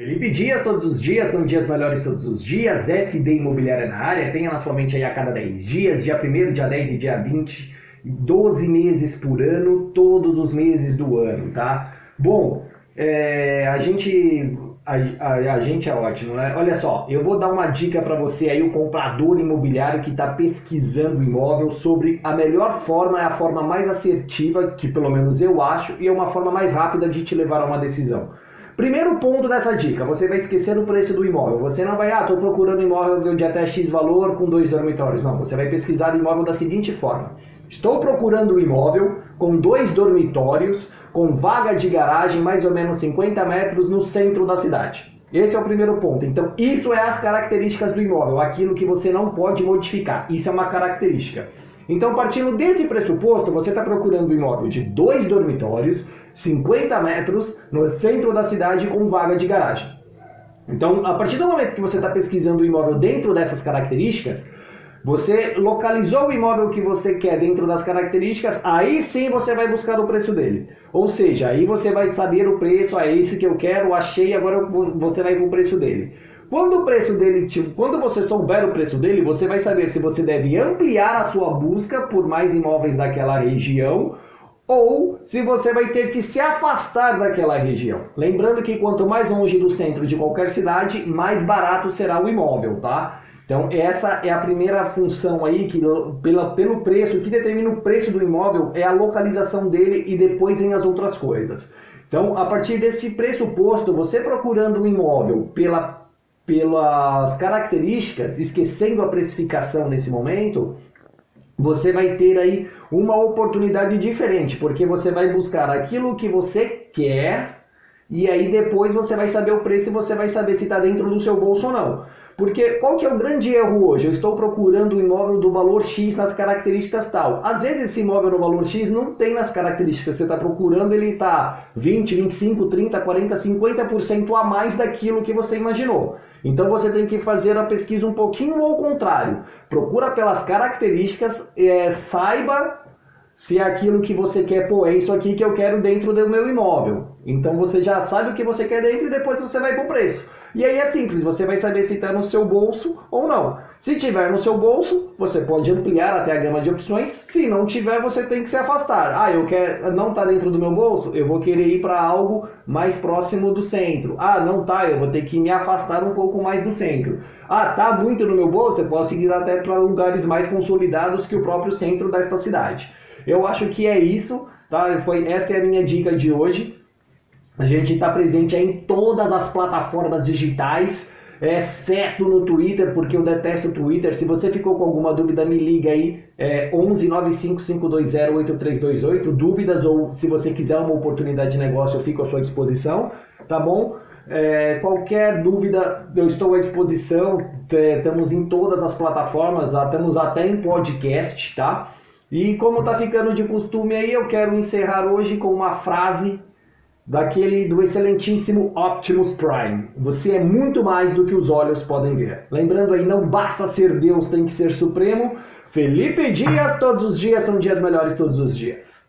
Felipe Dias, todos os dias, são dias melhores todos os dias, FD Imobiliária na área, tenha na sua mente aí a cada 10 dias, dia 1 dia 10 e dia 20, 12 meses por ano, todos os meses do ano, tá? Bom, é, a gente a, a, a, gente é ótimo, né? Olha só, eu vou dar uma dica para você aí, o comprador imobiliário que está pesquisando imóvel sobre a melhor forma, é a forma mais assertiva, que pelo menos eu acho, e é uma forma mais rápida de te levar a uma decisão. Primeiro ponto dessa dica, você vai esquecer o preço do imóvel. Você não vai, ah, estou procurando imóvel de até X valor com dois dormitórios. Não, você vai pesquisar o imóvel da seguinte forma. Estou procurando um imóvel com dois dormitórios, com vaga de garagem mais ou menos 50 metros no centro da cidade. Esse é o primeiro ponto. Então, isso é as características do imóvel, aquilo que você não pode modificar. Isso é uma característica. Então, partindo desse pressuposto, você está procurando um imóvel de dois dormitórios, 50 metros no centro da cidade com vaga de garagem. Então, a partir do momento que você está pesquisando o imóvel dentro dessas características, você localizou o imóvel que você quer dentro das características, aí sim você vai buscar o preço dele. Ou seja, aí você vai saber o preço, ah, é esse que eu quero, achei, agora você vai com o preço dele. Quando o preço dele, quando você souber o preço dele, você vai saber se você deve ampliar a sua busca por mais imóveis daquela região ou se você vai ter que se afastar daquela região. Lembrando que quanto mais longe do centro de qualquer cidade, mais barato será o imóvel, tá? Então essa é a primeira função aí que pela, pelo preço, que determina o preço do imóvel é a localização dele e depois em as outras coisas. Então a partir desse pressuposto, você procurando um imóvel pela, pelas características, esquecendo a precificação nesse momento, você vai ter aí uma oportunidade diferente, porque você vai buscar aquilo que você quer e aí depois você vai saber o preço e você vai saber se está dentro do seu bolso ou não. Porque qual que é o grande erro hoje? Eu estou procurando um imóvel do valor X nas características tal. Às vezes esse imóvel no valor X não tem nas características você está procurando, ele está 20, 25, 30, 40, 50% a mais daquilo que você imaginou. Então você tem que fazer a pesquisa um pouquinho ao contrário. Procura pelas características, é, saiba se é aquilo que você quer, pô, é isso aqui que eu quero dentro do meu imóvel. Então você já sabe o que você quer dentro e depois você vai pro preço. E aí é simples, você vai saber se está no seu bolso ou não. Se tiver no seu bolso, você pode ampliar até a gama de opções. Se não tiver, você tem que se afastar. Ah, eu quero, não está dentro do meu bolso, eu vou querer ir para algo mais próximo do centro. Ah, não tá, eu vou ter que me afastar um pouco mais do centro. Ah, tá muito no meu bolso, eu posso ir até para lugares mais consolidados que o próprio centro desta cidade. Eu acho que é isso, tá? Foi essa é a minha dica de hoje. A gente está presente em todas as plataformas digitais, exceto no Twitter, porque eu detesto o Twitter. Se você ficou com alguma dúvida, me liga aí, é 11 95520 8328. Dúvidas ou se você quiser uma oportunidade de negócio, eu fico à sua disposição, tá bom? É, qualquer dúvida, eu estou à disposição. É, estamos em todas as plataformas, estamos até em podcast, tá? E como tá ficando de costume aí, eu quero encerrar hoje com uma frase daquele do excelentíssimo Optimus Prime. Você é muito mais do que os olhos podem ver. Lembrando aí, não basta ser Deus, tem que ser supremo. Felipe Dias, todos os dias são dias melhores todos os dias.